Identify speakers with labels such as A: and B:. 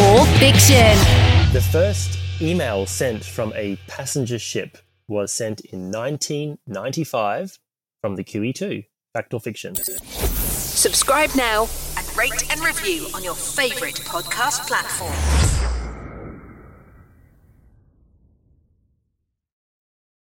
A: or fiction.
B: The first email sent from a passenger ship was sent in 1995 from the QE2. Fact or fiction?
A: Subscribe now and rate and review on your favourite podcast platform.